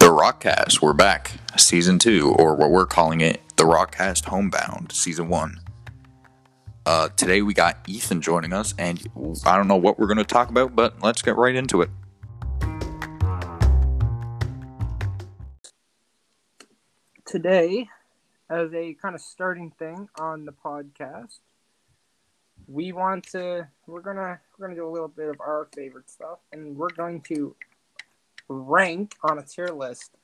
The Rockcast, we're back. Season 2, or what we're calling it, The Rockcast Homebound, Season 1. Uh, today we got Ethan joining us, and I don't know what we're going to talk about, but let's get right into it. today as a kind of starting thing on the podcast we want to we're gonna we're gonna do a little bit of our favorite stuff and we're going to rank on a tier list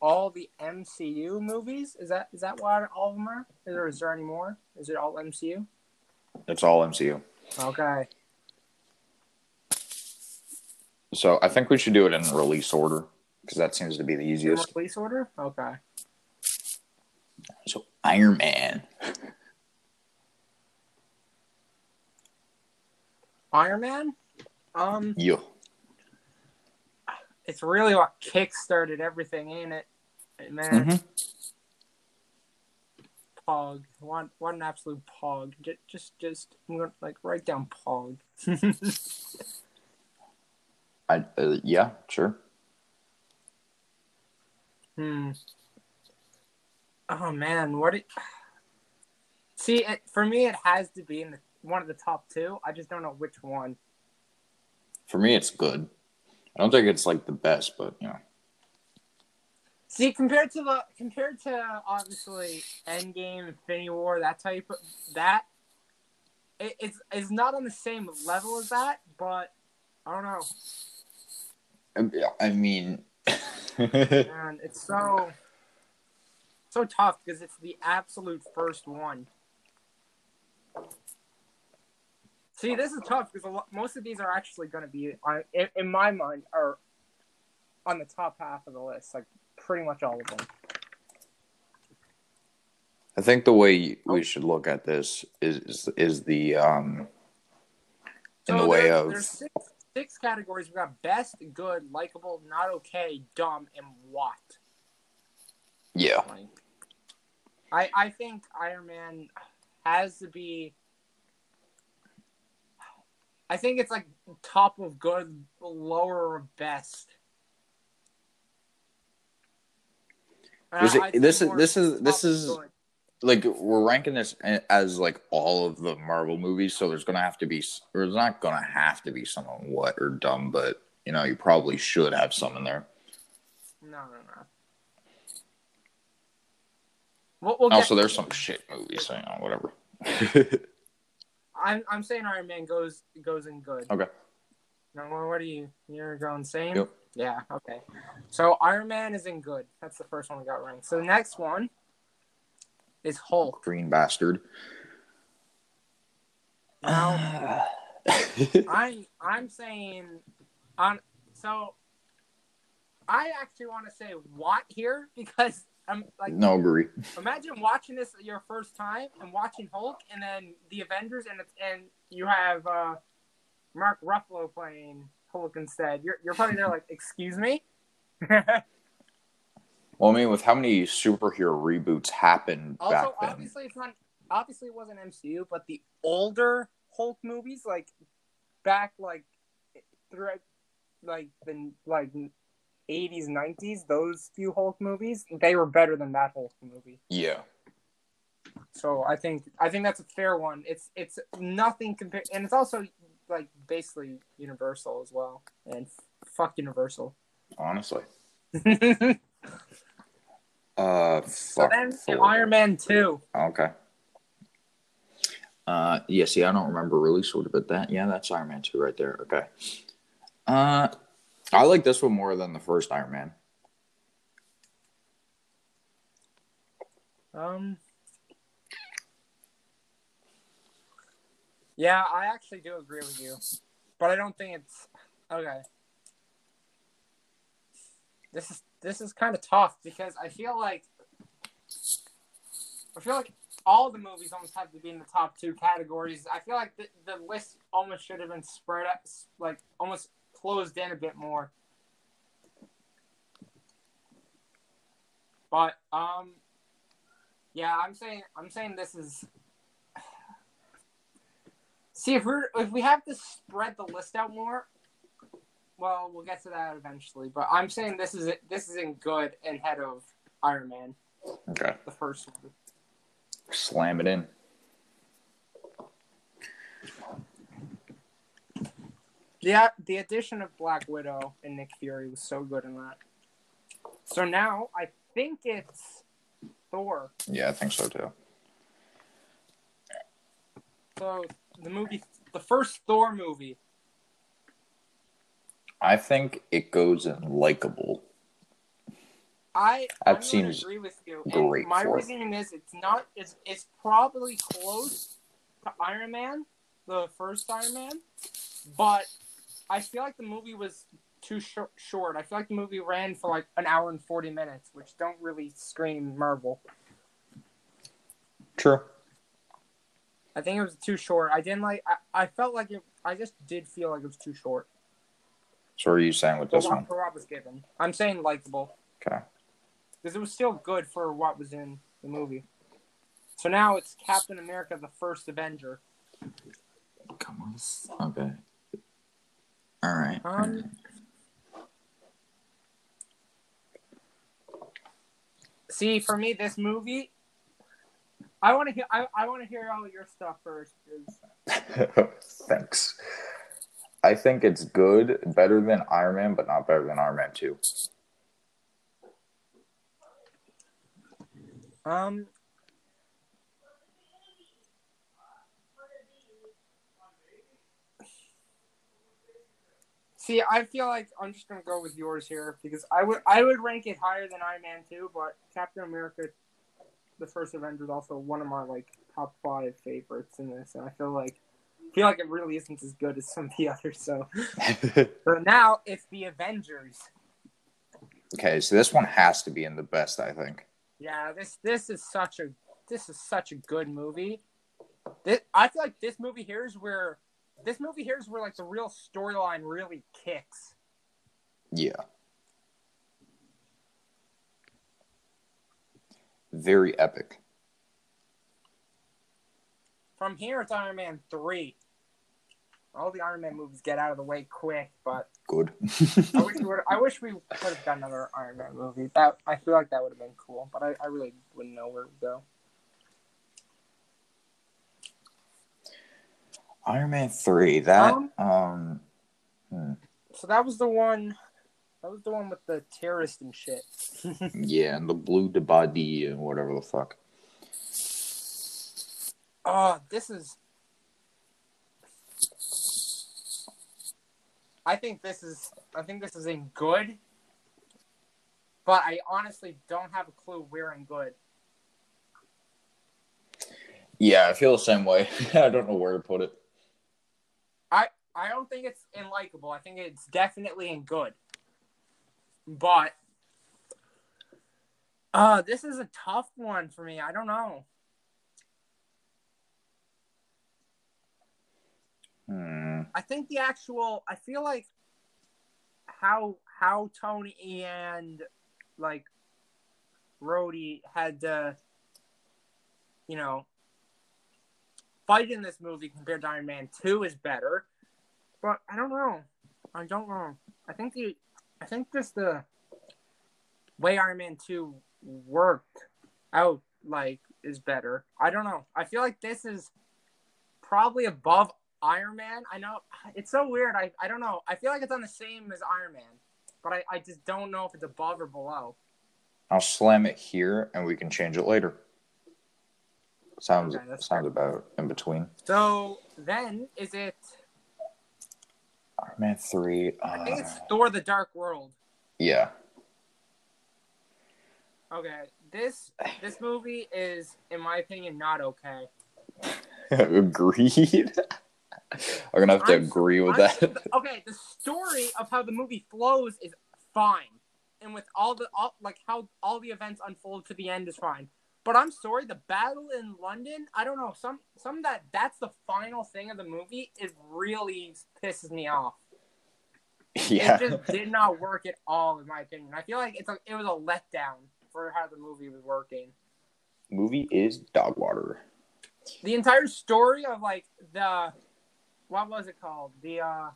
all the mcu movies is that is that what all of them are or is there any more is it all mcu It's all MCU. okay So I think we should do it in release order, because that seems to be the easiest. release order okay So, Iron Man. iron man um Yeah. It's really what kick-started everything ain't it man Mhm. Pog. One one absolute pog. Just just just I'm gonna like write down pog. I, uh, yeah, sure. hmm. Oh man, what it See, it, for me it has to be in the, one of the top 2. I just don't know which one. For me, it's good. I don't think it's like the best, but you know. See, compared to the compared to obviously Endgame, Infinity War, that type of that it, it's it's not on the same level as that, but I don't know. I mean, Man, it's so so tough because it's the absolute first one. See, this is tough because a lot, most of these are actually going to be, on, in, in my mind, are on the top half of the list. Like pretty much all of them. I think the way we should look at this is is, is the um in So the way there- of there's six, six categories. We got best, good, likable, not okay, dumb, and what. yeah. Like, I I think Iron Man has to be. I think it's like top of good, lower of best. It- this is- this is- this is- good. Like we're ranking this as like all of the Marvel movies, so there's gonna have to be, or there's not gonna have to be some on what or dumb, but you know you probably should have some in there. no no no. We'll, we'll oh, get- Also, there's some shit movies, so you know whatever. I'm I'm saying Iron Man goes goes in good. okay. No, what what are you? You're going same? Yep. Yeah, okay. So Iron Man is in good. That's the first one we got ranked. So the next one is Hulk. Green bastard. Now I'm I'm saying on so I actually want to say what here because I'm like no agree. imagine watching this your first time and watching Hulk and then the Avengers and it's and you have uh Mark Ruffalo playing Hulk instead. You're you're probably there like, excuse me? Well, I mean, with how many superhero reboots happened also, back then, obviously it's not obviously it wasn't MCU, but the older Hulk movies, like back like throughout like the like eighties, nineties, those few Hulk movies, they were better than that Hulk movie. yeah. So I think I think that's a fair one. It's it's nothing compared, and it's also like basically Universal as well. And fuck Universal. Honestly. Uh, fuck. then Iron Man two. Okay. Uh, yeah. See, I don't remember really sort of, but that, yeah, that's Iron Man two right there. Okay. Uh, I like this one more than the first Iron Man. Um. Yeah, I actually do agree with you, but I don't think it's okay. This is this is kind of tough because I feel like I feel like all the movies almost have to be in the top two categories. I feel like the, the list almost should have been spread out, like almost closed in a bit more. But um, yeah, I'm saying I'm saying this is See if we're if we have to spread the list out more, well, we'll get to that eventually. But I'm saying this is this isn't good and head of Iron Man, Okay. the first one. Slam it in. Yeah, the addition of Black Widow and Nick Fury was so good in that. So now I think it's Thor. Yeah, I think so too. So the movie, the first Thor movie. I think it goes in likable. I That seems agree with you. great And my reasoning is it's not it's it's probably close to Iron Man, the first Iron Man, but I feel like the movie was too short. short. I feel like the movie ran for like an hour and forty minutes, which don't really scream Marvel. True. I think it was too short. I didn't like. I, I felt like it. I just did feel like it was too short. So what are you saying with this what, one? for what was given. I'm saying likable. Okay. because it was still good for what was in the movie. So now it's Captain America: The First Avenger. Come on. Okay. All right. Um, See, for me, this movie, I want to hear. I, I want to hear all your stuff first. Thanks. I think it's good, better than Iron Man, but not better than Iron Man 2. Um. See, I feel like I'm just gonna go with yours here because I would I would rank it higher than Iron Man two, but Captain America, the first Avenger, is also one of my like top five favorites in this, and I feel like I feel like it really isn't as good as some of the others. So, so now it's the Avengers. okay, so this one has to be in the best, I think. Yeah, this this is such a this is such a good movie. This, I feel like this movie here is where this movie here is where like the real storyline really kicks. Yeah. Very epic. From here, it's Iron Man three. All the Iron Man movies get out of the way quick, but Good. I wish would. I wish we could have done another Iron Man movie. That I feel like that would have been cool, but I, I really wouldn't know where to go. Iron Man 3, that Um, um So that was the one. That was the one with the terrorist and shit. yeah, and the blue Debadi and whatever the fuck. Oh, this is. I think this is. I think this is in good. But I honestly don't have a clue where in good. Yeah, I feel the same way. I don't know where to put it. I don't think it's in likable. I think it's definitely in good. But. Uh, this is a tough one for me. I don't know. Hmm. I think the actual I feel like how how Tony and like Rhodey had to you know fight in this movie compared to Iron Man 2 is better. But I don't know. I don't know. I think the I think just the way Iron Man 2 worked out like is better. I don't know. I feel like this is probably above Iron Man. I know it's so weird. I, I don't know. I feel like it's on the same as Iron Man, but I, I just don't know if it's above or below. I'll slam it here and we can change it later. Sounds Okay, sounds about in between. So then is it? Iron Man 3. I think it's uh, Thor: The Dark World. yeah. Okay, this this movie is, in my opinion, not okay. Agreed. I'm gonna have to I'm- agree with I'm- that. okay, the story of how the movie flows is fine, and with all the all, like how all the events unfold to the end is fine. But I'm sorry, the battle in London, I don't know, some some that that's the final thing of the movie. It really pisses me off. yeah. It just did not work at all, in my opinion. I feel like it's a, it was a letdown for how the movie was working. Movie is dog water. The entire story of like the what was it called? The uh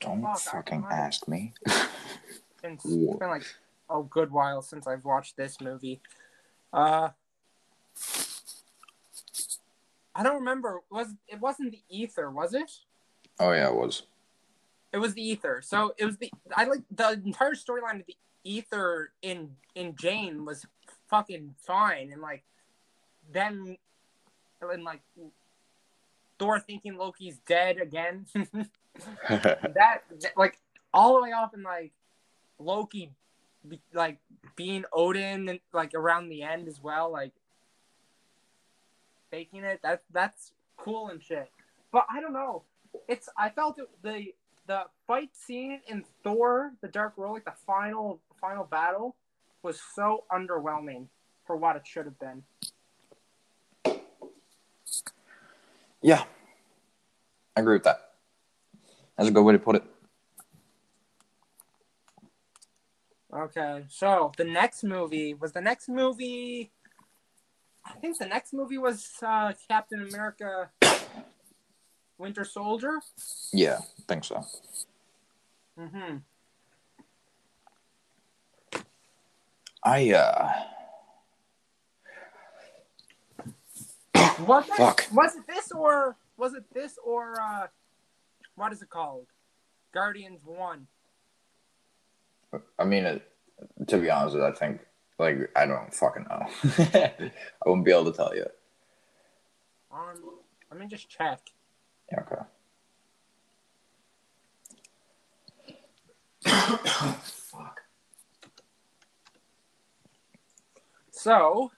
Don't Fuck, fucking ask me. It's been like a good while since I've watched this movie. Uh, I don't remember. Was it wasn't the ether? Was it? Oh yeah, it was. It was the ether. So it was the I like the entire storyline of the ether in in Jane was fucking fine and like then and like Thor thinking Loki's dead again. that, like all the way off in like Loki like being Odin and like around the end as well like faking it that that's cool and shit but I don't know it's I felt it, the the fight scene in Thor the Dark World like the final final battle was so underwhelming for what it should have been yeah, I agree with that. That's a good way to put it. Okay, so the next movie was the next movie. I think the next movie was uh, Captain America: Winter Soldier. Yeah, I think so. Mm-hmm. I uh, Was it, Fuck. was it this or was it this or uh, what is it called? Guardians One. I mean, it, to be honest, I think like I don't fucking know. I wouldn't be able to tell you. Um, let me just check. Yeah, okay. Fuck. So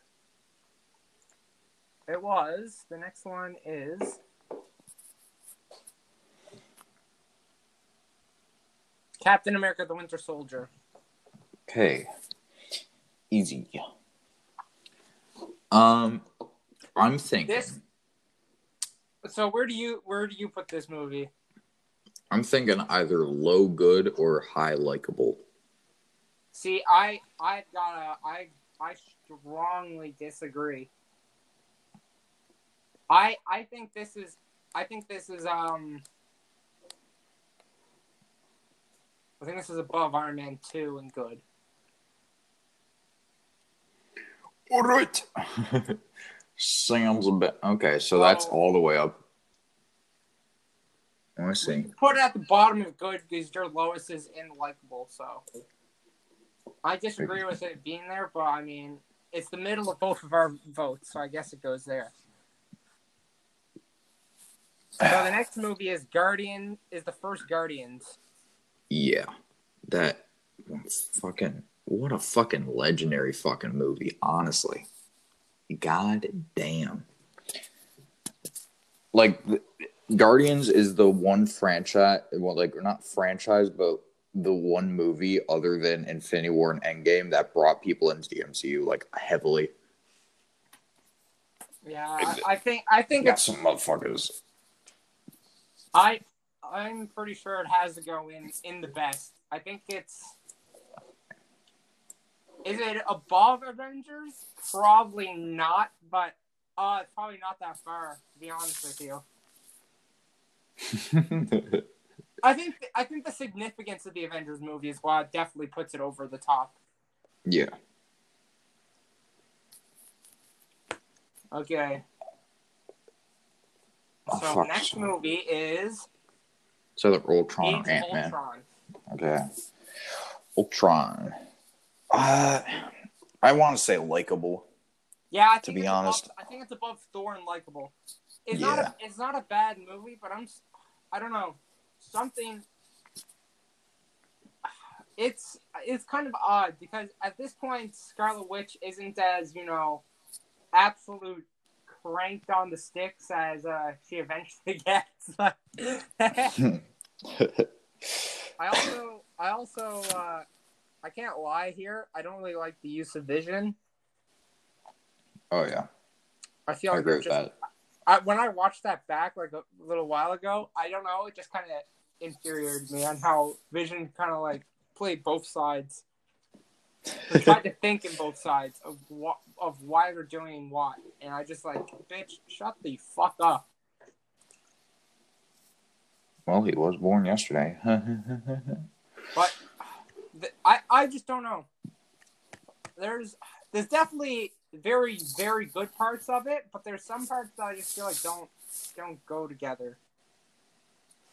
it was the next one is Captain America: The Winter Soldier. Okay. Easy. Um, I'm thinking. This- So where do you where do you put this movie? I'm thinking either low good or high likable. See, I I gotta I I strongly disagree. I I think this is I think this is um I think this is above Iron Man two and good. All right. Sam's a bit. Okay, so that's Oh. all the way up. Oh, Let me see. Put it at the bottom of good because your lowest is in likable. So I disagree with it being there, but I mean it's the middle of both of our votes, so I guess it goes there. So the next movie is Guardian. Is the first Guardians. Yeah, that fucking what a fucking legendary fucking movie. Honestly, god damn. Like Guardians is the one franchise, well, like not franchise, but the one movie other than Infinity War and Endgame that brought people into the MCU like heavily. Yeah, I, I think I think it's some motherfuckers. I I'm pretty sure it has to go in in the best. I think it's is it above Avengers? Probably not, but uh, it's probably not that far. To be honest with you, I think I think the significance of the Avengers movie is why it definitely puts it over the top. yeah. Okay. Oh, so the next movie is So either Ultron or Ant Man. Okay. Ultron. Uh, I want to say likable. Yeah, To be honest. above, I think it's above Thor and likable. It's not Yeah. a it's not a bad movie, but I'm I don't know something. It's it's kind of odd because at this point Scarlet Witch isn't as you know absolute cranked on the sticks as uh, she eventually gets. I also I also uh, I can't lie here. I don't really like the use of Vision. oh yeah, I feel I like agree with just that. I, when I watched that back like a little while ago, I don't know, it just kind of infuriated me on how Vision kind of like played both sides. Tried to think in both sides of what of why they're doing what, and I just like, bitch, shut the fuck up. Well, he was born yesterday. But I I just don't know. There's there's definitely very very good parts of it, but there's some parts that I just feel like don't don't go together.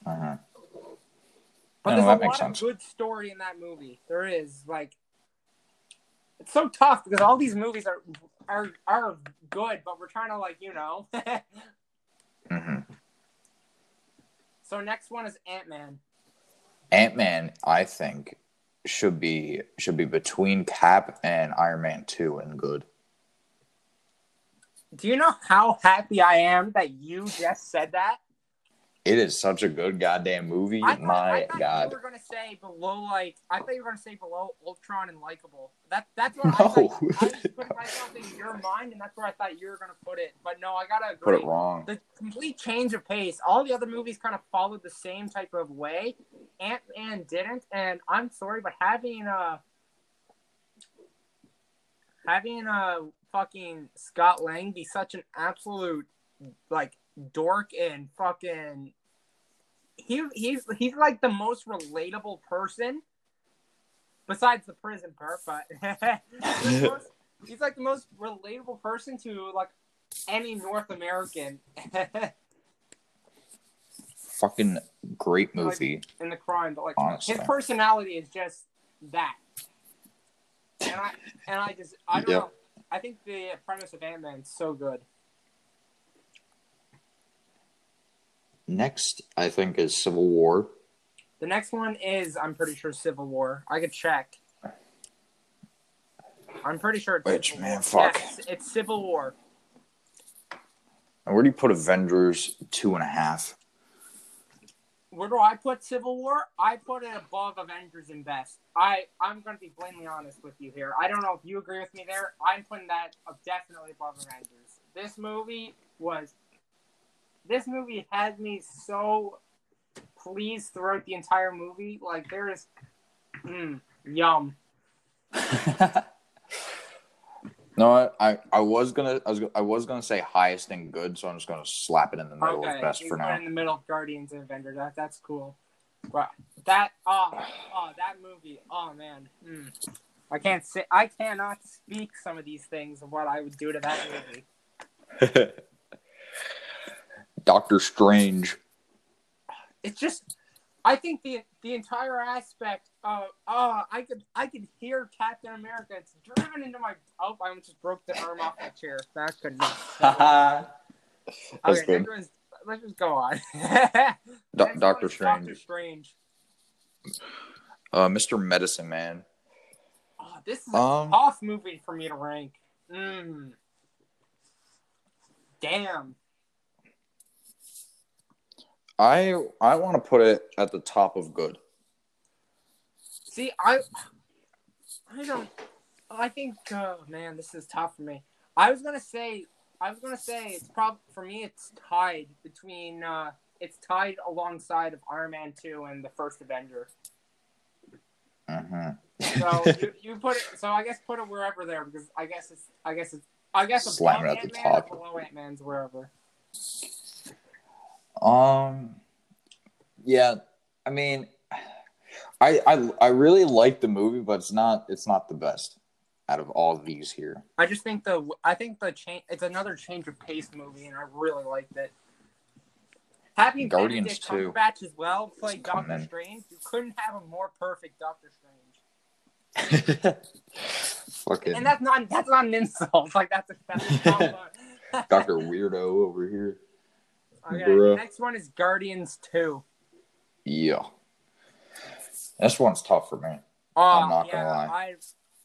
uh-huh. But Yeah, there's a lot sense. of good story in that movie. There is like it's so tough because all these movies are are are good, but we're trying to like you know. hmm so next one is Ant Man. Ant Man, I think, should be should be between Cap and Iron Man two and good. Do you know how happy I am that you just said that? It is such a good goddamn movie. I thought, My I thought God. you were gonna say below like I thought you were gonna say below Ultron and likable. That that's what I No. thought. I was putting myself in your mind, and that's where I thought you were gonna put it. But no, I gotta Put it wrong. The complete change of pace. All the other movies kind of followed the same type of way. Ant Man didn't, and I'm sorry, but having uh having uh fucking Scott Lang be such an absolute like dork and fucking he he's he's like the most relatable person besides the prison part, but he's, most- he's like the most relatable person to like any North American Fucking great movie. in the crime, but like Honestly. his personality is just that. And I and I just I don't Yep. know. I think the premise of Ant Man is so good. Next, I think is Civil War. The next one is I'm pretty sure Civil War. I could check. I'm pretty sure it's Which, Civil man, War. fuck. Yes, it's Civil War. Where do you put Avengers two and a half? Where do I put Civil War? I put it above Avengers and best. I I'm gonna be blatantly honest with you here. I don't know if you agree with me there. I'm putting that definitely above Avengers. This movie was. This movie had me so pleased throughout the entire movie. Like there is, mm, yum. No, I, I, I was gonna I was I was gonna say highest and good, so I'm just gonna slap it in the middle Okay, of best for put now. in the middle of Guardians and Avengers. That that's cool. But that oh oh that movie. Oh man, mm. I can't say I cannot speak some of these things of what I would do to that movie. Doctor Strange. It's just I think the the entire aspect of oh I could I could hear Captain America. It's driven into my oh I almost just broke the arm off my chair. That could not. That's okay, good. let's, just go on. Do- Doctor is Doctor Strange. Strange. Uh, Mr. Medicine Man. Oh, this is a Um, tough movie for me to rank. Mm. Damn. I I want to put it at the top of good. See, I, I don't. I think, oh man, this is tough for me. I was gonna say, I was gonna say, it's probably for me. It's tied between. uh It's tied alongside of Iron Man two and the first Avenger. hmm So you, you put it. So I guess put it wherever there because I guess it's. I guess it's. I guess Slam above it at the Ant-Man or top. below Ant Man's wherever. Um. Yeah, I mean, I I I really like the movie, but it's not it's not the best out of all of these here. I just think the I think the change it's another change of pace movie, and I really liked it. Having Guardians too. Cumberbatch as well play It's coming Doctor in. Strange. You couldn't have a more perfect Doctor Strange, Fucking and that's not that's not an insult. Like that's a, that's a. Doctor Weirdo over here. Okay, Bruh. next one is Guardians Two. Yeah, this one's tough for me. Oh, I'm not yeah, gonna lie.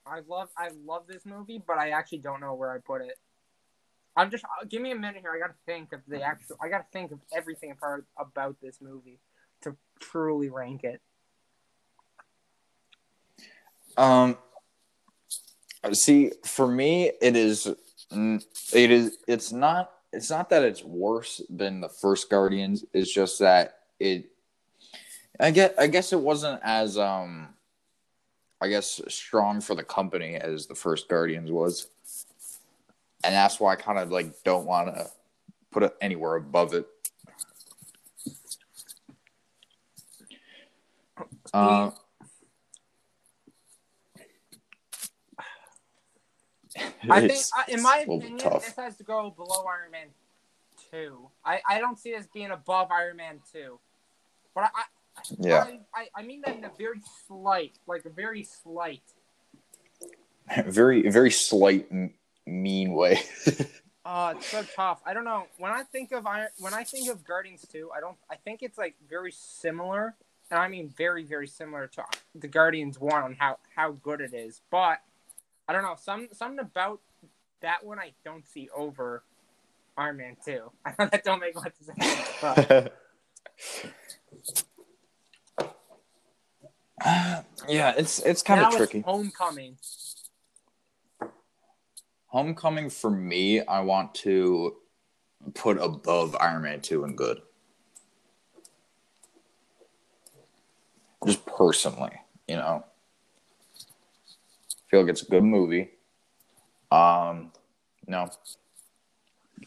I I love I love this movie, but I actually don't know where I put it. I'm just uh, give me a minute here. I gotta think of the actual. I gotta think of everything apart about this movie to truly rank it. Um, see, for me, it is, it is, it's not, it's not that it's worse than the first Guardians. It's just that it, I get, I guess it wasn't as, um, I guess strong for the company as the first Guardians was, and that's why I kind of like don't want to put it anywhere above it. Uh, I think, it's- in my it's a little opinion, this has to go below Iron Man two. I, I don't see this being above Iron Man two, but I yeah, I, I, I mean that in a very slight, like a very slight. very very slight m- mean way. Uh, it's so tough. I don't know. When I think of Iron, when I think of Guardians two, I don't. I think it's like very similar, and I mean very very similar to the Guardians one on how how good it is. But I don't know. Some something about that one I don't see over Iron Man two. I know that don't make much sense, but yeah, it's it's kind of tricky. Homecoming. Homecoming for me, I want to put above Iron Man 2 and good. Just personally, you know. Feel like it's a good movie. Um no.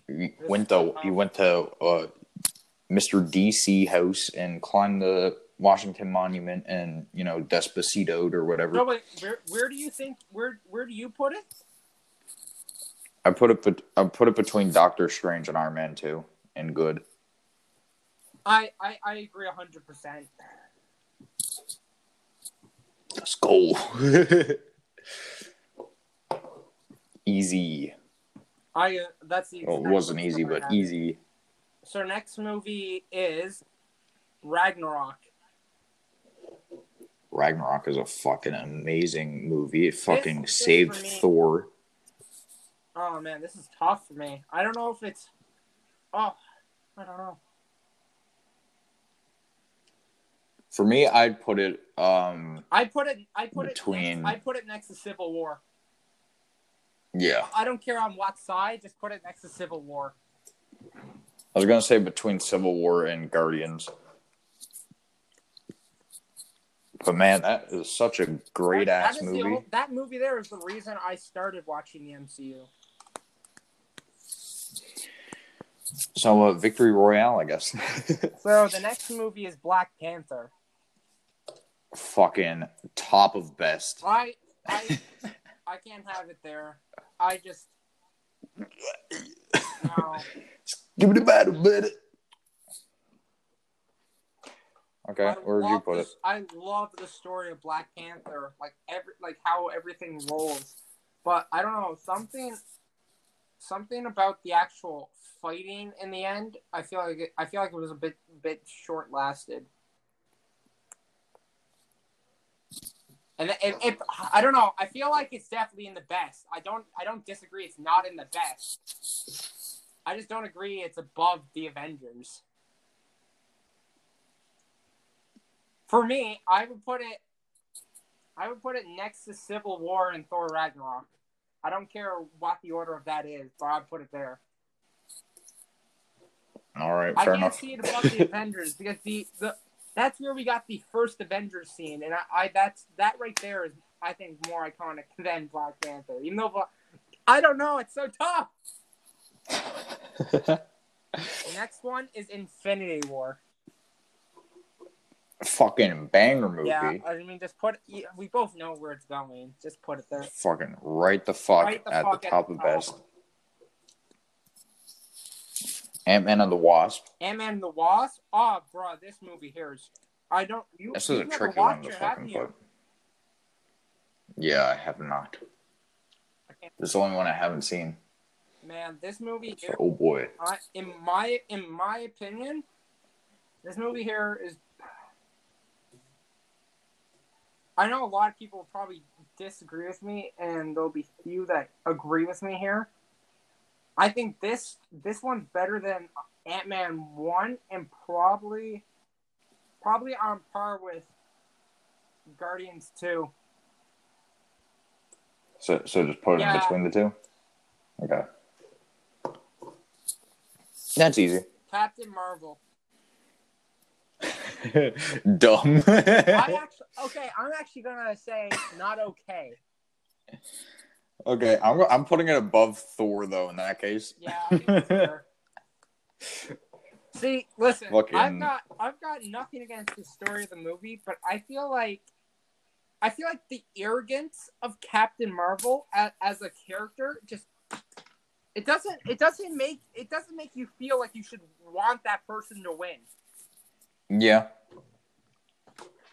You went to you went to uh Mr. DC house and climbed the Washington Monument and, you know, Despacito or whatever. No, but where where do you think where where do you put it? I put it I put it between Doctor Strange and Iron Man 2 and good. I I, I agree hundred percent. Let's go. easy. I uh, that's the. Well, it wasn't easy, but have. easy. So next movie is Ragnarok. Ragnarok is a fucking amazing movie. It fucking this saved Thor. Oh man, this is tough for me. I don't know if it's. Oh, I don't know. For me, I'd put it um I put it. I put Between- it. Next, I put it next to Civil War. Yeah. I don't care on what side. Just put it next to Civil War. I was gonna say between Civil War and Guardians. But man, that is such a great That- ass movie. ol- that movie there is the reason I started watching the MCU. So uh, Victory Royale, I guess. So the next movie is Black Panther. fucking top of best. I I I can't have it there. I just no. Give me the battle, buddy. Okay, I where would you love put it? I love the story of Black Panther, like every like how everything rolls. But I don't know something, something about the actual fighting in the end. I feel like it, I feel like it was a bit bit short lasted. And if, if I don't know, I feel like it's definitely in the best. I don't I don't disagree. It's not in the best. I just don't agree. It's above the Avengers. For me, I would put it. I would put it next to Civil War and Thor Ragnarok. I don't care what the order of that is, but I'd put it there. All right, I can't enough. see it above the Avengers because the, the that's where we got the first Avengers scene, and I, I that's that right there is I think more iconic than Black Panther. Even though I don't know, it's so tough. Next one is Infinity War. fucking banger movie. Yeah, I mean, just put. We both know where it's going. Just put it there. Fucking right the fuck Right the at fuck the at top the of top. best. Ant Man and the Wasp. Ant Man and the Wasp. Ah, oh, bro, this movie here is. I don't. You, This is a tricky one to it, fucking put. Yeah, I have not. I This is the only one I haven't seen. Man, this movie here. Oh boy. I, in my in my opinion, this movie here is. I know a lot of people will probably disagree with me, and there'll be few that agree with me here. I think this this one's better than Ant Man one, and probably probably on par with Guardians two. So so just put it Yeah. in between the two? Okay. That's easy. Captain Marvel. Dumb. I actually okay. I'm actually gonna say not okay. Okay, I'm I'm putting it above Thor though in that case. Yeah, I think that's fair. See, listen, Fucking- I've got I've got nothing against the story of the movie, but I feel like I feel like the arrogance of Captain Marvel as, as a character just it doesn't it doesn't make it doesn't make you feel like you should want that person to win. Yeah.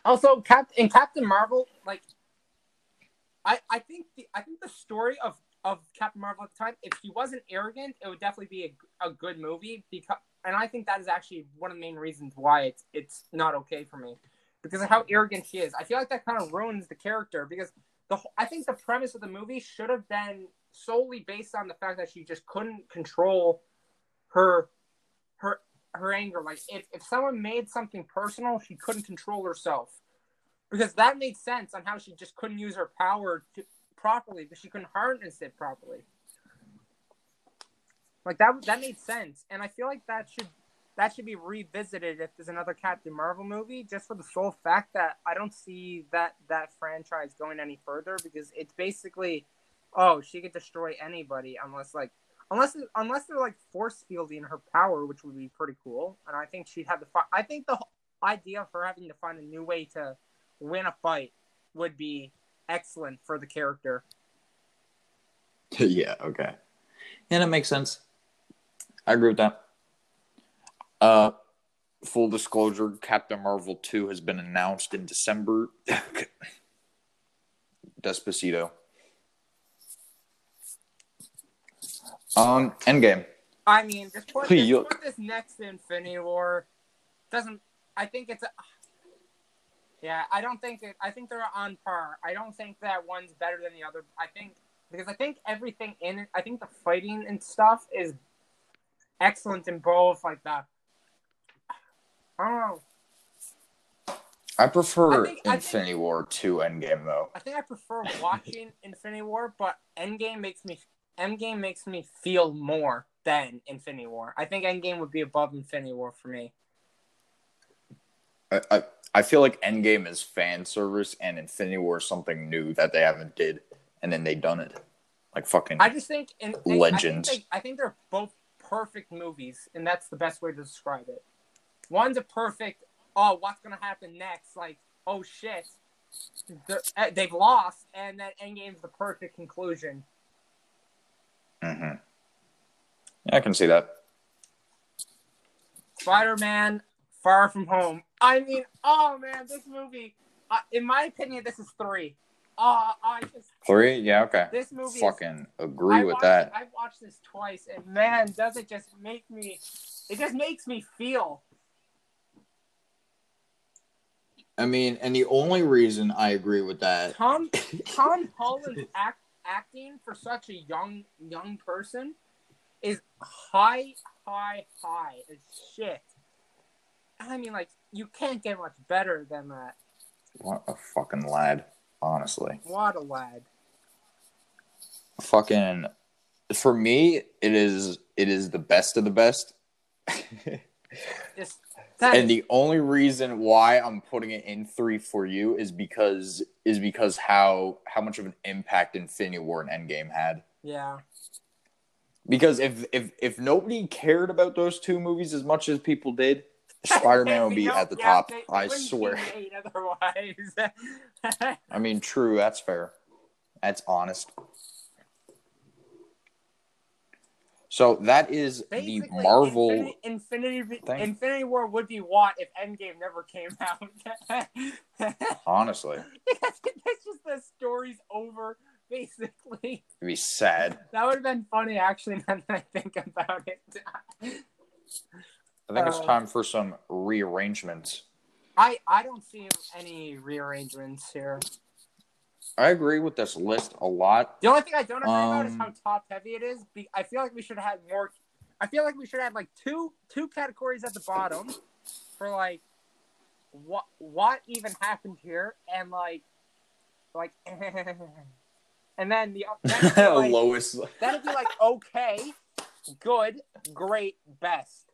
Also, Cap in Captain Marvel, like I I think the I think the story of of Captain Marvel at the time, if she wasn't arrogant, it would definitely be a, a good movie because and I think that is actually one of the main reasons why it's it's not okay for me because of how arrogant she is. I feel like that kind of ruins the character because the I think the premise of the movie should have been solely based on the fact that she just couldn't control her her her anger. Like if, if someone made something personal, she couldn't control herself. Because that made sense on how she just couldn't use her power to, properly, because she couldn't harness it properly. Like that that made sense. And I feel like that should that should be revisited if there's another Captain Marvel movie, just for the sole fact that I don't see that that franchise going any further because it's basically oh, she could destroy anybody unless like unless unless they're like force fielding her power, which would be pretty cool. And I think she'd have the I think the idea of her having to find a new way to win a fight would be excellent for the character. yeah, okay. Yeah, that makes sense. I agree with that. Uh full disclosure, Captain Marvel 2 has been announced in December. Despacito. Um, Endgame. I mean, just put, Hey, this, put this next Infinity War. Doesn't I think it's a yeah, I don't think it. I think they're on par. I don't think that one's better than the other. I think because I think everything in it. I think the fighting and stuff is excellent in both. Like the I don't know. I prefer I think- I think- Infinity War to Endgame though. I think I prefer watching Infinity War, but Endgame makes me Endgame makes me feel more than Infinity War. I think Endgame would be above Infinity War for me. I, I I feel like Endgame is fan service and Infinity War is something new that they haven't did and then they done it. Like fucking I just think in Legends. I think, they, I think they're both perfect movies, and that's the best way to describe it. One's a perfect. Oh, what's gonna happen next? Like, oh shit, They're- eh, they've lost, and then Endgame's the perfect conclusion. hmm Yeah, I can see that. Spider-Man: Far From Home. I mean, oh man, this movie. Uh, in my opinion, this is three. Uh, I just Three? Yeah, okay. this movie. is- Fucking agree I with that. I've watched this twice, and man, does it just make me? It just makes me feel. I mean, and the only reason I agree with that Tom Tom Holland's act, acting for such a young young person is high, high, high as shit. I mean, like you can't get much better than that. what a fucking lad, honestly. What a lad! Fucking for me, it is it is the best of the best. Just that and the only reason why I'm putting it in three for you is because is because how how much of an impact Infinity War and Endgame had. yeah, Because if if if nobody cared about those two movies as much as people did, Spider Man would be at the yeah, top. they- I swear. otherwise. I mean, true. That's fair. That's honest. So that is the Marvel. Infinity, Infinity, thing. Infinity War would be what if Endgame never came out. Honestly, it's just the story's over, basically. it'd be sad. That would have been funny, actually, now that I think about it. I think it's time for some rearrangements. I, I don't see any rearrangements here. I agree with this list a lot. The only thing I don't agree about is Um, how top heavy it is. I feel like we should have more. I feel like we should have like two two categories at the bottom for like what what even happened here and like like and then the then it'd be like, Lowest. then it'd be like okay, good, great, best.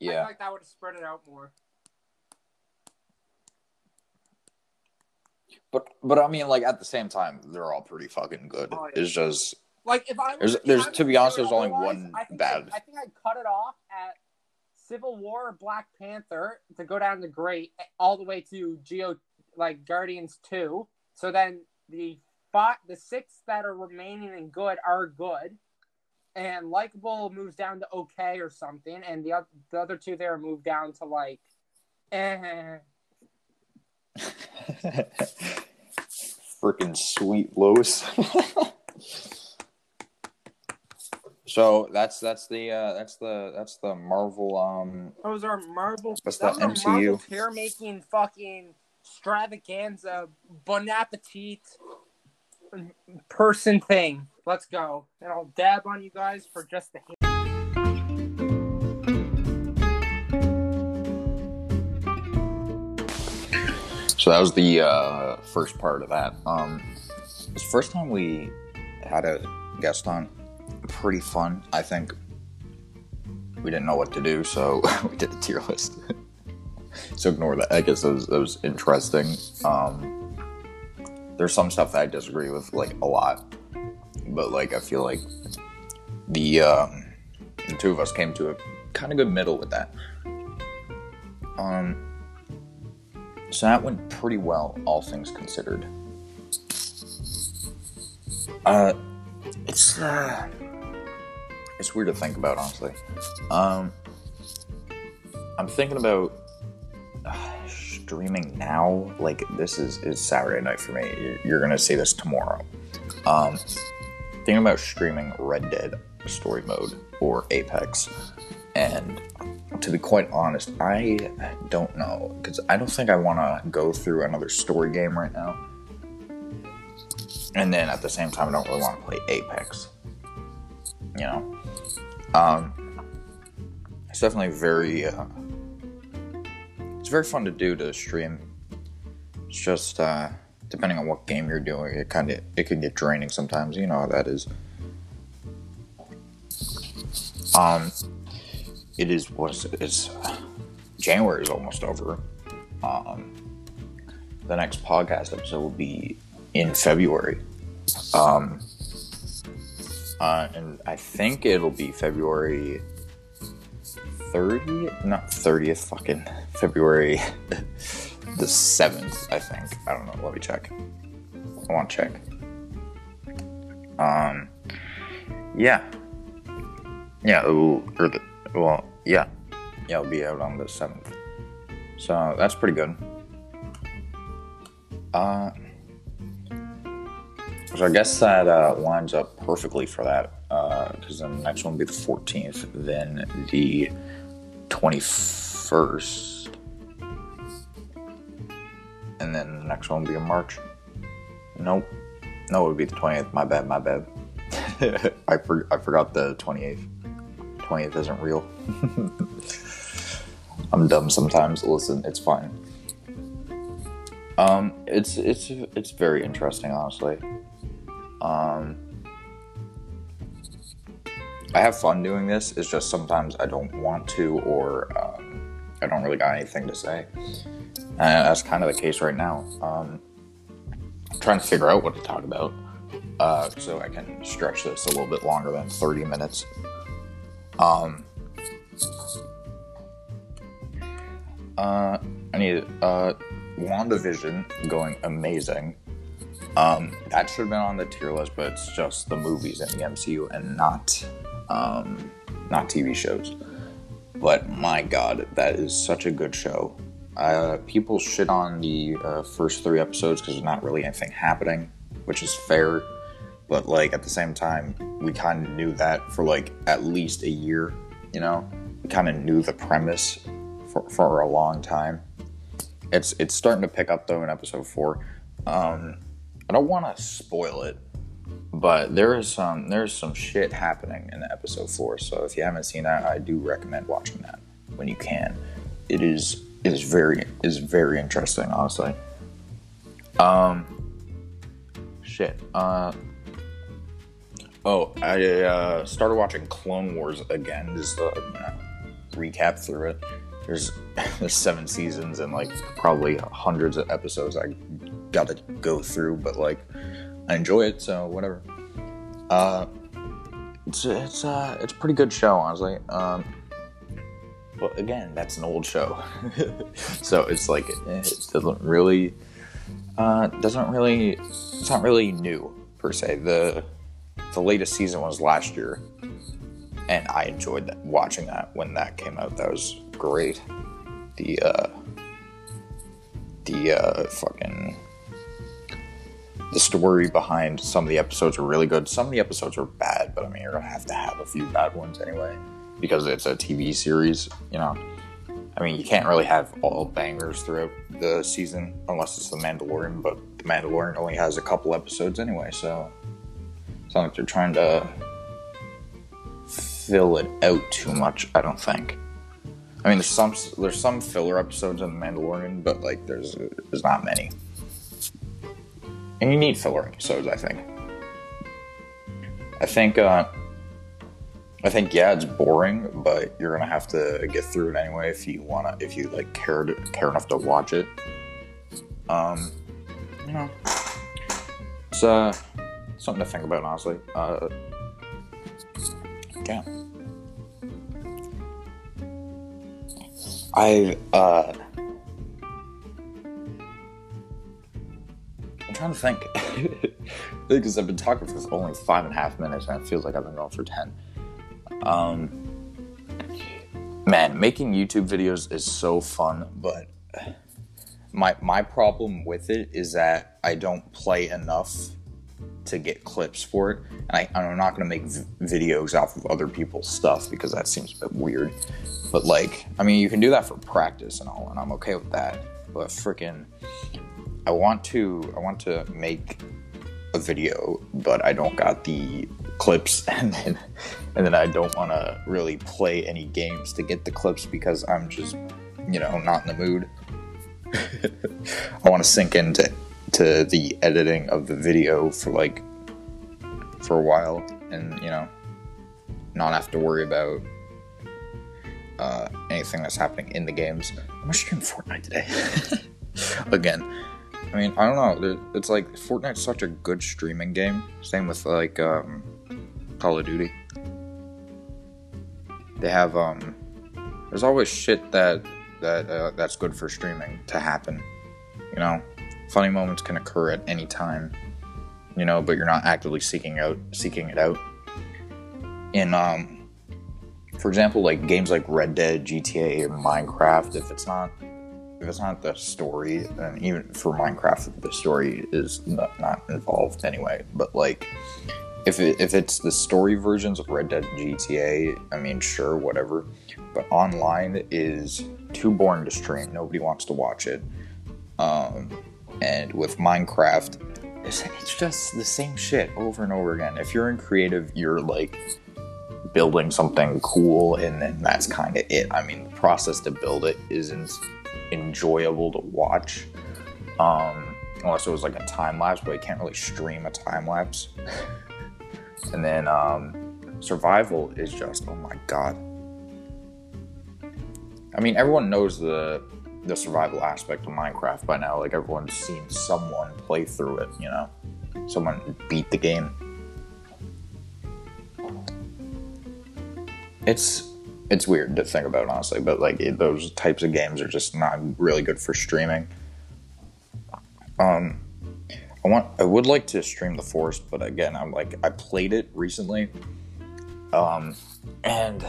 I feel Yeah. like that would have spread it out more. But but I mean, like at the same time, they're all pretty fucking good. Oh, yeah. It's just Like if I There's- if there's- I to be honest, there's only one I think bad. I, I think I'd cut it off at Civil War or Black Panther to go down the great all the way to Geo like Guardians two. So then the five, the six that are remaining and good are good, and likable moves down to okay or something, and the oth- the other two there move down to like, eh. Freaking sweet Lois. so that's that's the uh, that's the that's the Marvel um Those are Marvel. That's those the MCU. Marvel hair making fucking extravaganza, bon appetit person thing. Let's go. And I'll dab on you guys for just the. So that was the uh, first part of that. Um, it the first time we had a guest on. Pretty fun, I think. We didn't know what to do, so we did a tier list. so ignore that. I guess that was, that was interesting. Um, there's some stuff that I disagree with, like a lot, but like I feel like the um, the two of us came to a kind of good middle with that. Um, so that went pretty well, all things considered. Uh, it's uh, it's weird to think about, honestly. Um, I'm thinking about uh, streaming now. Like this is is Saturday night for me. You're, you're gonna see this tomorrow. Um, thinking about streaming Red Dead Story Mode or Apex, and to be quite honest, I don't know because I don't think I want to go through another story game right now. And then at the same time, I don't really want to play Apex. You know, um, it's definitely very. Uh, it's very fun to do to stream. It's just uh, depending on what game you're doing, it kind of it can get draining sometimes. You know how that is. Um, it is was it's January is almost over. Um, the next podcast episode will be in February. Um, uh, and I think it'll be February 30th, not 30th, fucking February the 7th, I think. I don't know. Let me check. I want to check. Um, yeah. Yeah, will, or the, well, yeah. Yeah, it'll be out on the 7th. So that's pretty good. Uh, so I guess that uh, lines up perfectly for that. Because then the next one will be the 14th, then the 21st, and then the next one will be in March. Nope. No, it would be the 20th. My bad, my bad. I, for, I forgot the 28th. 20th isn't real. I'm dumb sometimes. Listen, it's fine. Um, it's it's it's very interesting, honestly. Um, I have fun doing this. It's just sometimes I don't want to, or um, I don't really got anything to say, and that's kind of the case right now. Um, I'm trying to figure out what to talk about, uh, so I can stretch this a little bit longer than 30 minutes. Um, uh, I need uh, WandaVision going amazing. Um, that should have been on the tier list, but it's just the movies in the MCU and not um, not TV shows. But my God, that is such a good show. Uh, people shit on the uh, first three episodes because there's not really anything happening, which is fair. But like at the same time, we kind of knew that for like at least a year. You know, we kind of knew the premise for, for a long time. It's it's starting to pick up though in episode four. Um, I don't want to spoil it, but there is some there's some shit happening in episode four. So if you haven't seen that, I do recommend watching that when you can. It is is very is very interesting, honestly. Um, shit. Uh, oh, I uh, started watching Clone Wars again. Just uh, recap through it. There's there's seven seasons and like probably hundreds of episodes I got to go through, but like I enjoy it, so whatever. Uh, it's it's uh it's a pretty good show, honestly. Um, but again, that's an old show, so it's like it, doesn't really uh doesn't really it's not really new per se. The the latest season was last year, and I enjoyed that, watching that when that came out. That was great. The uh the uh fucking the story behind some of the episodes were really good. Some of the episodes were bad, but I mean, you're gonna have to have a few bad ones anyway because it's a TV series. You know, I mean, you can't really have all bangers throughout the season unless it's The Mandalorian. But The Mandalorian only has a couple episodes anyway, so it's not like they're trying to fill it out too much. I don't think. I mean, there's some there's some filler episodes in The Mandalorian, but like there's there's not many. And you need filler episodes, I think. I think, uh, I think, yeah, it's boring, but you're gonna have to get through it anyway if you wanna, if you like care to, care enough to watch it. Um, you know, it's uh something to think about, honestly. Uh, yeah. I uh I'm trying to think because I've been talking for only five and a half minutes, and it feels like I've been going for ten. Um, man, making YouTube videos is so fun, but my my problem with it is that I don't play enough to get clips for it, and I, I'm not to make v- videos off of other people's stuff because that seems a bit weird. But like, I mean, you can do that for practice and all, and I'm okay with that. But freaking I want to I want to make a video, but I don't got the clips and then and then I don't want to really play any games to get the clips because I'm just you know not in the mood. I want to sink into to the editing of the video for like for a while and you know not have to worry about uh, anything that's happening in the games. I'm gonna Fortnite today again. I mean, I don't know. It's like Fortnite's such a good streaming game. Same with like um, Call of Duty. They have um, there's always shit that that uh, that's good for streaming to happen. You know, funny moments can occur at any time. You know, but you're not actively seeking out seeking it out. In um, for example, like games like Red Dead, GTA, or Minecraft, if it's not if it's not the story, and even for Minecraft, the story is not, not involved anyway. But like, if it, if it's the story versions of Red Dead GTA, I mean, sure, whatever. But online is too boring to stream. Nobody wants to watch it. Um, and with Minecraft, it's, it's just the same shit over and over again. If you're in creative, you're like building something cool, and then that's kind of it. I mean, the process to build it isn't enjoyable to watch. Um, unless it was like a time lapse, but you can't really stream a time lapse. and then um, survival is just oh my god. I mean, everyone knows the the survival aspect of Minecraft by now. Like everyone's seen someone play through it. You know, someone beat the game. It's it's weird to think about honestly, but like it, those types of games are just not really good for streaming. Um, I want I would like to stream the Forest, but again, I'm like I played it recently, um, and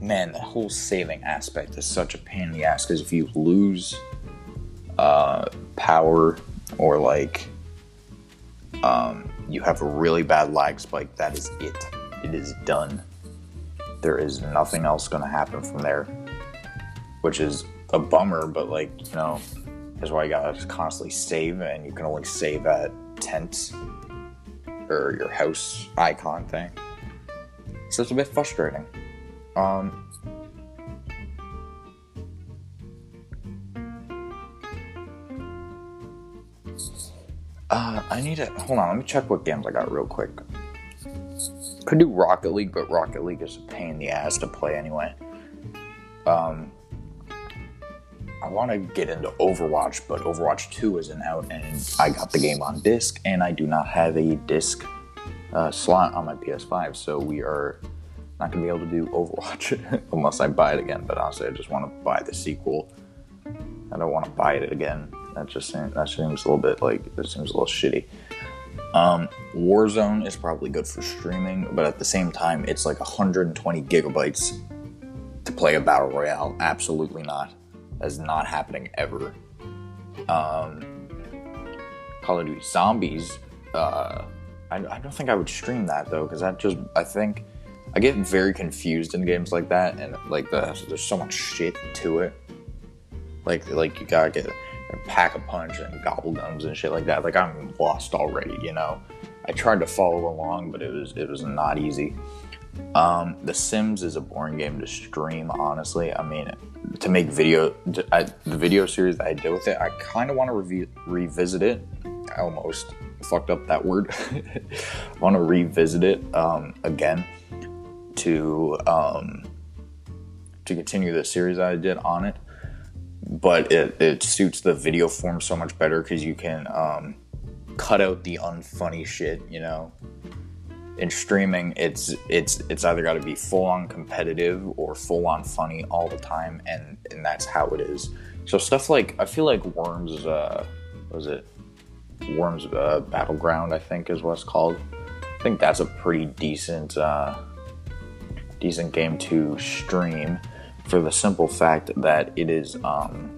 man, the whole saving aspect is such a pain in the ass because if you lose uh, power or like um, you have a really bad lag spike, that is it. It is done there is nothing else going to happen from there, which is a bummer. But like you know, that's why you gotta constantly save, and you can only save at tent or your house icon thing. So it's a bit frustrating. Um, uh, I need to hold on. Let me check what games I got real quick. Could do Rocket League, but Rocket League is a pain in the ass to play anyway. Um, I want to get into Overwatch, but Overwatch 2 isn't out, and I got the game on disc, and I do not have a disc uh, slot on my PS5, so we are not gonna be able to do Overwatch unless I buy it again. But honestly, I just want to buy the sequel. I don't want to buy it again. That just seems, that seems a little bit like it seems a little shitty. Um, Warzone is probably good for streaming, but at the same time, it's like 120 gigabytes to play a battle royale. Absolutely not. That's not happening ever. Um, Call of Duty Zombies. Uh, I, I don't think I would stream that though, because that just I think I get very confused in games like that, and like the, there's so much shit to it. Like like you gotta get a pack a punch and gobble gums and shit like that. Like I'm lost already, you know. I tried to follow along, but it was it was not easy. Um, the Sims is a boring game to stream, honestly. I mean, to make video, to, I, the video series that I did with it, I kind of want to re- revisit it. I almost fucked up that word. I want to revisit it um, again to um, to continue the series I did on it. But it, it suits the video form so much better because you can um, cut out the unfunny shit, you know. In streaming, it's it's it's either got to be full on competitive or full on funny all the time, and and that's how it is. So stuff like I feel like Worms, uh, was it Worms uh, Battleground? I think is what it's called. I think that's a pretty decent uh, decent game to stream for the simple fact that it is um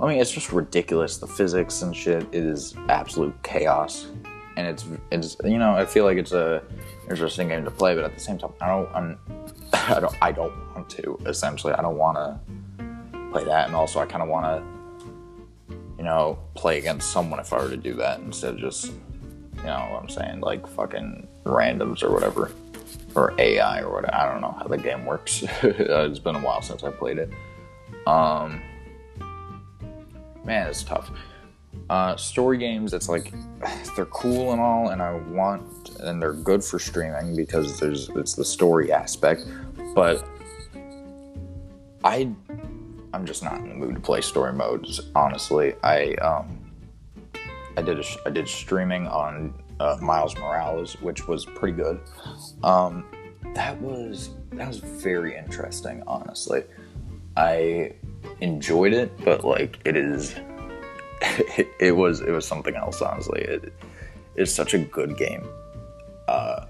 I mean it's just ridiculous. The physics and shit it is absolute chaos. And it's it's you know I feel like it's a interesting game to play but at the same time I don't I'm, I don't I don't want to essentially. I don't want to play that. And also I kind of want to you know play against someone if I were to do that instead of just you know what I'm saying like fucking randoms or whatever or AI or whatever. I don't know how the game works. it's been a while since I played it. Um, man, it's tough. Uh, story games, it's like they're cool and all, and I want, and they're good for streaming because there's it's the story aspect. But I, I'm just not in the mood to play story modes. Honestly, I um, I did a, I did streaming on uh, Miles Morales, which was pretty good. Um, that was that was very interesting. Honestly, I enjoyed it, but like it is, it, it was it was something else. Honestly, it is such a good game, uh,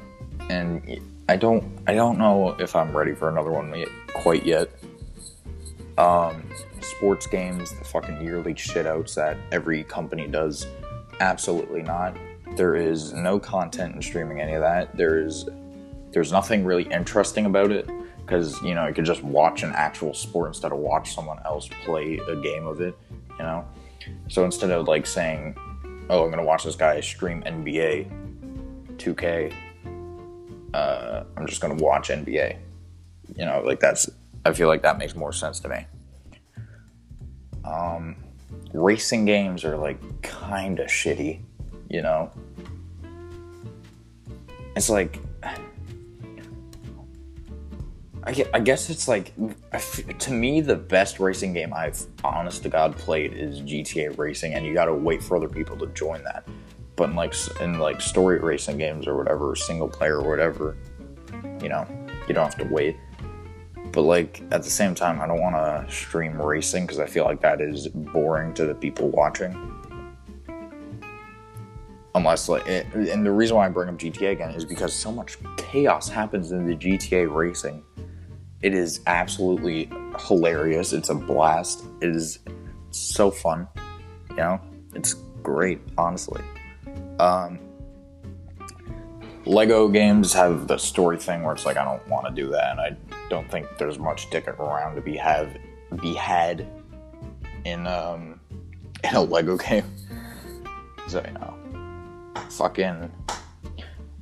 and I don't I don't know if I'm ready for another one quite yet. Um, sports games, the fucking yearly shitouts that every company does, absolutely not there is no content in streaming any of that. There's there's nothing really interesting about it because you know you could just watch an actual sport instead of watch someone else play a game of it. You know, so instead of like saying, "Oh, I'm gonna watch this guy stream NBA 2K," uh, I'm just gonna watch NBA. You know, like that's I feel like that makes more sense to me. Um, racing games are like kind of shitty you know? It's like, I guess it's like, to me, the best racing game I've, honest to God, played is GTA Racing, and you gotta wait for other people to join that. But in like, in like story racing games or whatever, single player or whatever, you know, you don't have to wait. But like, at the same time, I don't wanna stream racing because I feel like that is boring to the people watching unless like and the reason why I bring up GTA again is because so much chaos happens in the GTA racing. It is absolutely hilarious. It's a blast. It is so fun. You know, it's great, honestly. Um, Lego games have the story thing where it's like I don't want to do that, and I don't think there's much sticking around to be have be had in um in a Lego game. So you know, fucking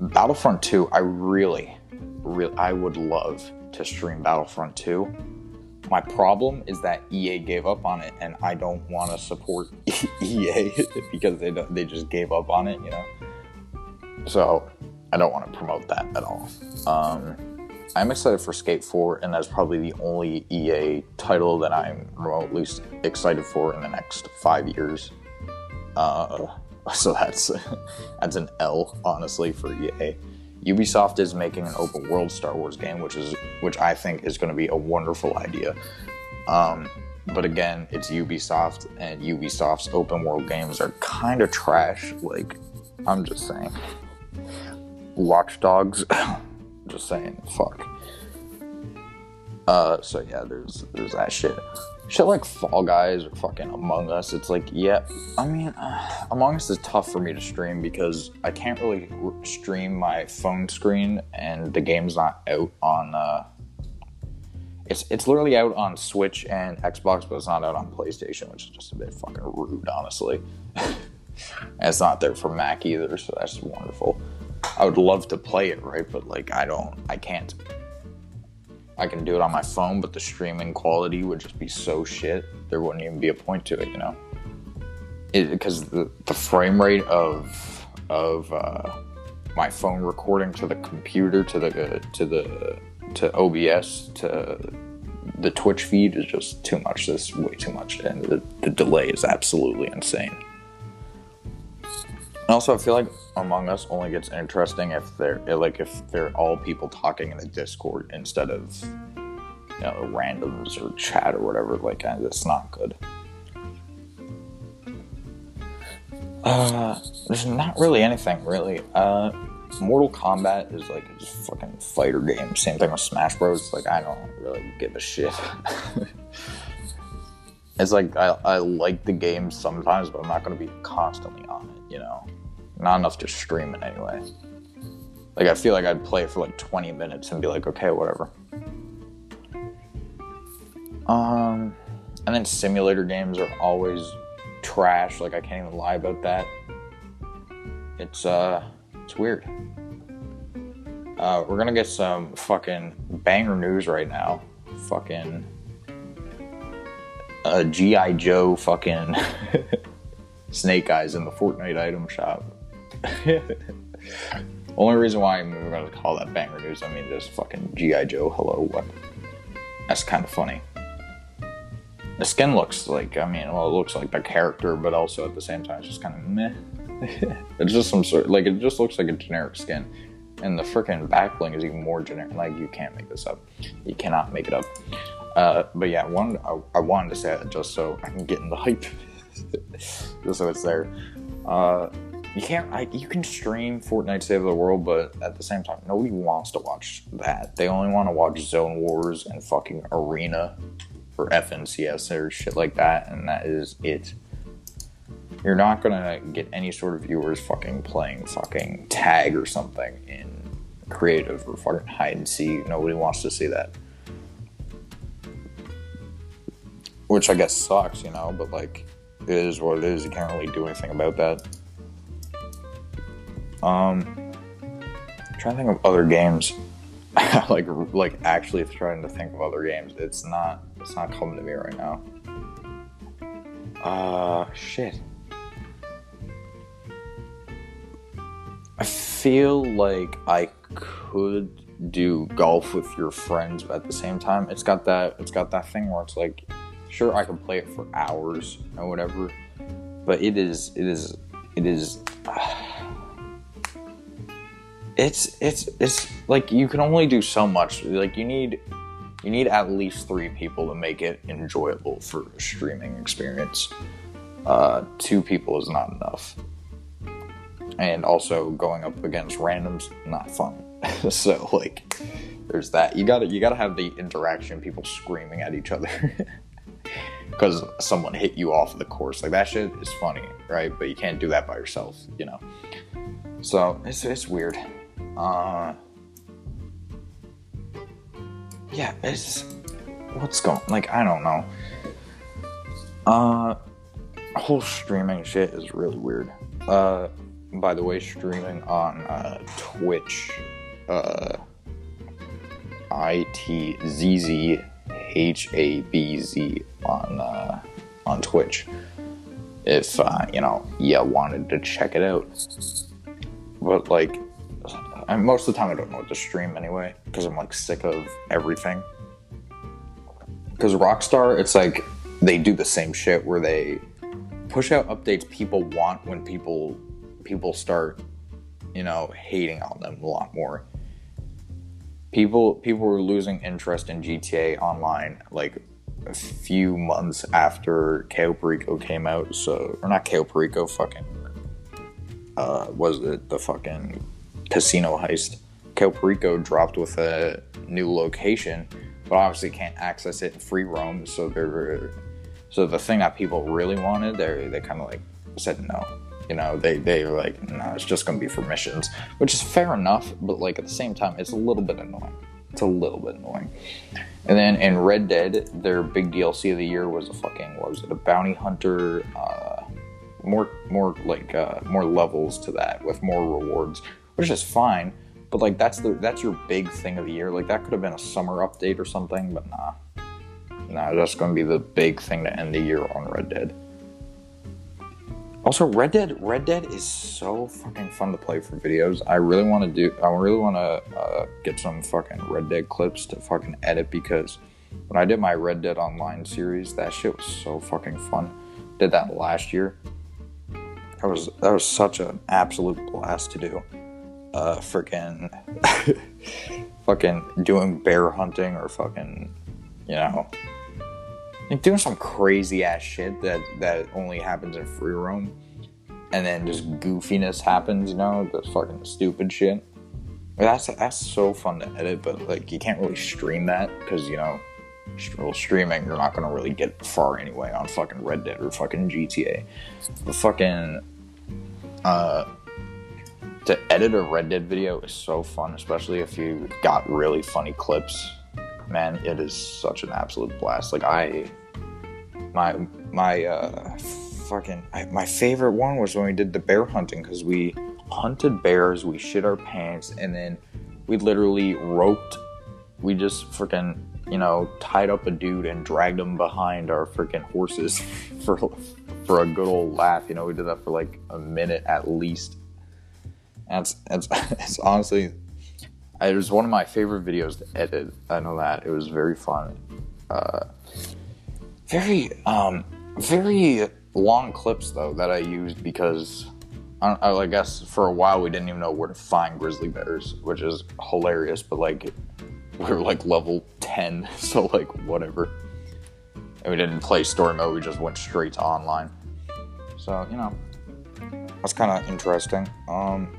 Battlefront 2, I really, really, I would love to stream Battlefront 2. My problem is that EA gave up on it, and I don't want to support EA because they don't, they just gave up on it, you know. So I don't want to promote that at all. Um, I'm excited for Skate 4, and that's probably the only EA title that I'm remotely excited for in the next five years. Uh, so that's that's an L honestly for EA. Ubisoft is making an open world Star Wars game, which is which I think is going to be a wonderful idea. Um, but again, it's Ubisoft, and Ubisoft's open world games are kind of trash. Like, I'm just saying. Watch Dogs, just saying, fuck. Uh, so yeah, there's there's that shit. Shit like Fall Guys or fucking Among Us. It's like, yeah, I mean, uh, Among Us is tough for me to stream because I can't really stream my phone screen, and the game's not out on. Uh, it's it's literally out on Switch and Xbox, but it's not out on PlayStation, which is just a bit fucking rude, honestly. it's not there for Mac either, so that's wonderful. I would love to play it, right? But like, I don't, I can't. I can do it on my phone, but the streaming quality would just be so shit. There wouldn't even be a point to it, you know. Because the the frame rate of of uh, my phone recording to the computer to the to the to OBS to the Twitch feed is just too much. This way too much, and the, the delay is absolutely insane. Also, I feel like Among Us only gets interesting if they're like if they're all people talking in the Discord instead of you know randoms or chat or whatever. Like uh, that's not good. Uh, there's not really anything really. Uh, Mortal Kombat is like a fucking fighter game. Same thing with Smash Bros. Like I don't really give a shit. it's like I, I like the game sometimes, but I'm not gonna be constantly on it. You know, not enough to stream it anyway. Like I feel like I'd play for like 20 minutes and be like, okay, whatever. Um, and then simulator games are always trash. Like I can't even lie about that. It's uh it's weird. Uh, we're gonna get some fucking banger news right now. Fucking uh, GI Joe fucking Snake Eyes in the Fortnite item shop. Only reason why I'm gonna call that banger news, I mean, just fucking GI Joe. Hello, what? That's kind of funny. The skin looks like, I mean, well, it looks like the character, but also at the same time, it's just kind of meh. it's just some sort like it just looks like a generic skin and the freaking backbling is even more generic like you can't make this up you cannot make it up uh, but yeah one I, I, wanted to say that just so i can get in the hype just so it's there uh, you can't I, you can stream fortnite save the world but at the same time nobody wants to watch that they only want to watch zone wars and fucking arena or fncs or shit like that and that is it you're not gonna get any sort of viewers fucking playing fucking tag or something in creative or fucking hide and seek. Nobody wants to see that. Which I guess sucks, you know, but like it is what it is. You can't really do anything about that. Um I'm trying to think of other games. like like actually trying to think of other games. It's not it's not coming to me right now. Uh shit. I feel like I could do golf with your friends, but at the same time, it's got that it's got that thing where it's like, sure, I can play it for hours or whatever, but it is it is it is. Uh, it's it's it's like you can only do so much. Like you need you need at least three people to make it enjoyable for a streaming experience. Uh, two people is not enough. And also going up against randoms not fun. So like there's that. You gotta you gotta have the interaction people screaming at each other. Because someone hit you off the course. Like that shit is funny right? But you can't do that by yourself you know? So it's, it's weird uh yeah it's what's going like i don't know uh whole streaming shit is really weird uh by the way, streaming on uh, Twitch. Uh, I T Z Z H A B Z on uh, on Twitch. If uh, you know yeah, wanted to check it out, but like, and most of the time I don't know what to stream anyway because I'm like sick of everything. Because Rockstar, it's like they do the same shit where they push out updates people want when people people start, you know, hating on them a lot more. People people were losing interest in GTA Online like a few months after Cayo Perico came out. So, or not Cayo Perico, fucking, uh, was it the fucking casino heist? Cayo Perico dropped with a new location, but obviously can't access it in free roam. So they're, so the thing that people really wanted, they they kind of like said no. You know, they they were like, no, it's just gonna be for missions, which is fair enough. But like at the same time, it's a little bit annoying. It's a little bit annoying. And then in Red Dead, their big DLC of the year was a fucking what was it? A bounty hunter. Uh, more more like uh, more levels to that with more rewards, which is fine. But like that's the that's your big thing of the year. Like that could have been a summer update or something, but nah, nah. That's to be the big thing to end the year on Red Dead. Also, Red Dead Red Dead is so fucking fun to play for videos. I really want to do. I really want to uh, get some fucking Red Dead clips to fucking edit because when I did my Red Dead Online series, that shit was so fucking fun. Did that last year. That was that was such an absolute blast to do. Uh, freaking, fucking doing bear hunting or fucking, you know, like doing some crazy ass shit that that only happens in free roam, and then just goofiness happens. You know, the fucking stupid shit. That's that's so fun to edit, but like you can't really stream that because you know, streaming you're not gonna really get far anyway on fucking Red Dead or fucking GTA. The fucking uh, to edit a Red Dead video is so fun, especially if you got really funny clips man, it is such an absolute blast. Like I, my my uh, fucking I, my favorite one was when we did the bear hunting because we hunted bears, we shit our pants, and then we literally roped. We just freaking you know tied up a dude and dragged him behind our freaking horses for for a good old laugh. You know, we did that for like a minute at least. It's, it's honestly it was one of my favorite videos to edit. I know that it was very fun. Uh, very, um, very long clips though that I used because I, I, guess for a while we didn't even know where to find grizzly bears, which is hilarious. But like, we were like level ten, so like whatever. And we didn't play story mode; we just went straight to online. So you know, that's kind of interesting. Um,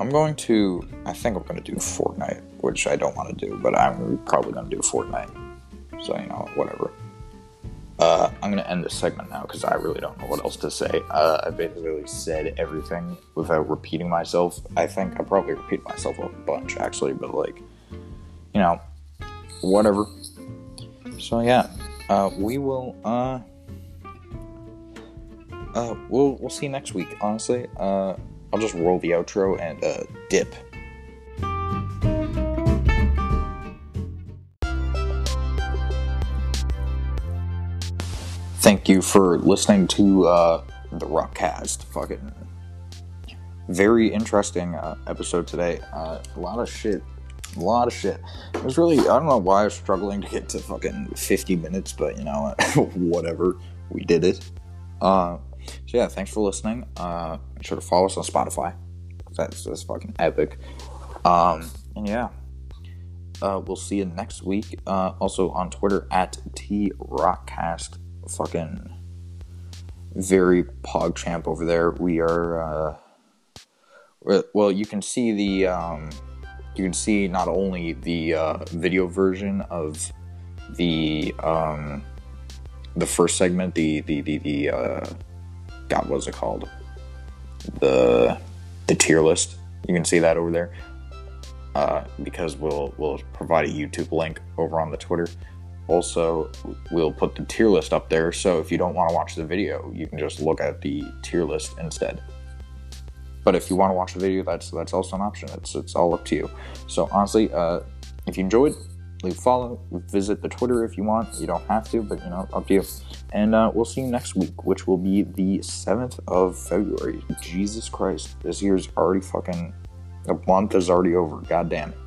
I'm going to. I think I'm going to do Fortnite, which I don't want to do, but I'm probably going to do Fortnite. So you know, whatever. Uh, I'm going to end this segment now because I really don't know what else to say. Uh, I basically said everything without repeating myself. I think I probably repeat myself a bunch actually, but like, you know, whatever. So yeah, uh, we will. Uh, uh, we'll we'll see you next week. Honestly, uh, I'll just roll the outro and uh, dip. Thank you for listening to uh, the Rockcast. Fucking very interesting uh, episode today. Uh, a lot of shit. A lot of shit. It was really, I don't know why I was struggling to get to fucking 50 minutes, but you know, whatever. We did it. Uh, so yeah, thanks for listening. Uh, make sure to follow us on Spotify. That's that's fucking epic. Um, and yeah, uh, we'll see you next week. Uh, also on Twitter at T Rockcast. Fucking very pog champ over there. We are. Uh, well, you can see the. Um, you can see not only the uh, video version of the um, the first segment, the the the, the uh, God, what's it called? The the tier list. You can see that over there. Uh, because we'll we'll provide a YouTube link over on the Twitter. Also, we'll put the tier list up there, so if you don't want to watch the video, you can just look at the tier list instead. But if you want to watch the video, that's that's also an option. It's it's all up to you. So honestly, uh, if you enjoyed, leave a follow, visit the Twitter if you want. You don't have to, but you know, up to you. And uh, we'll see you next week, which will be the 7th of February. Jesus Christ, this year's already fucking, a month is already over. God damn it.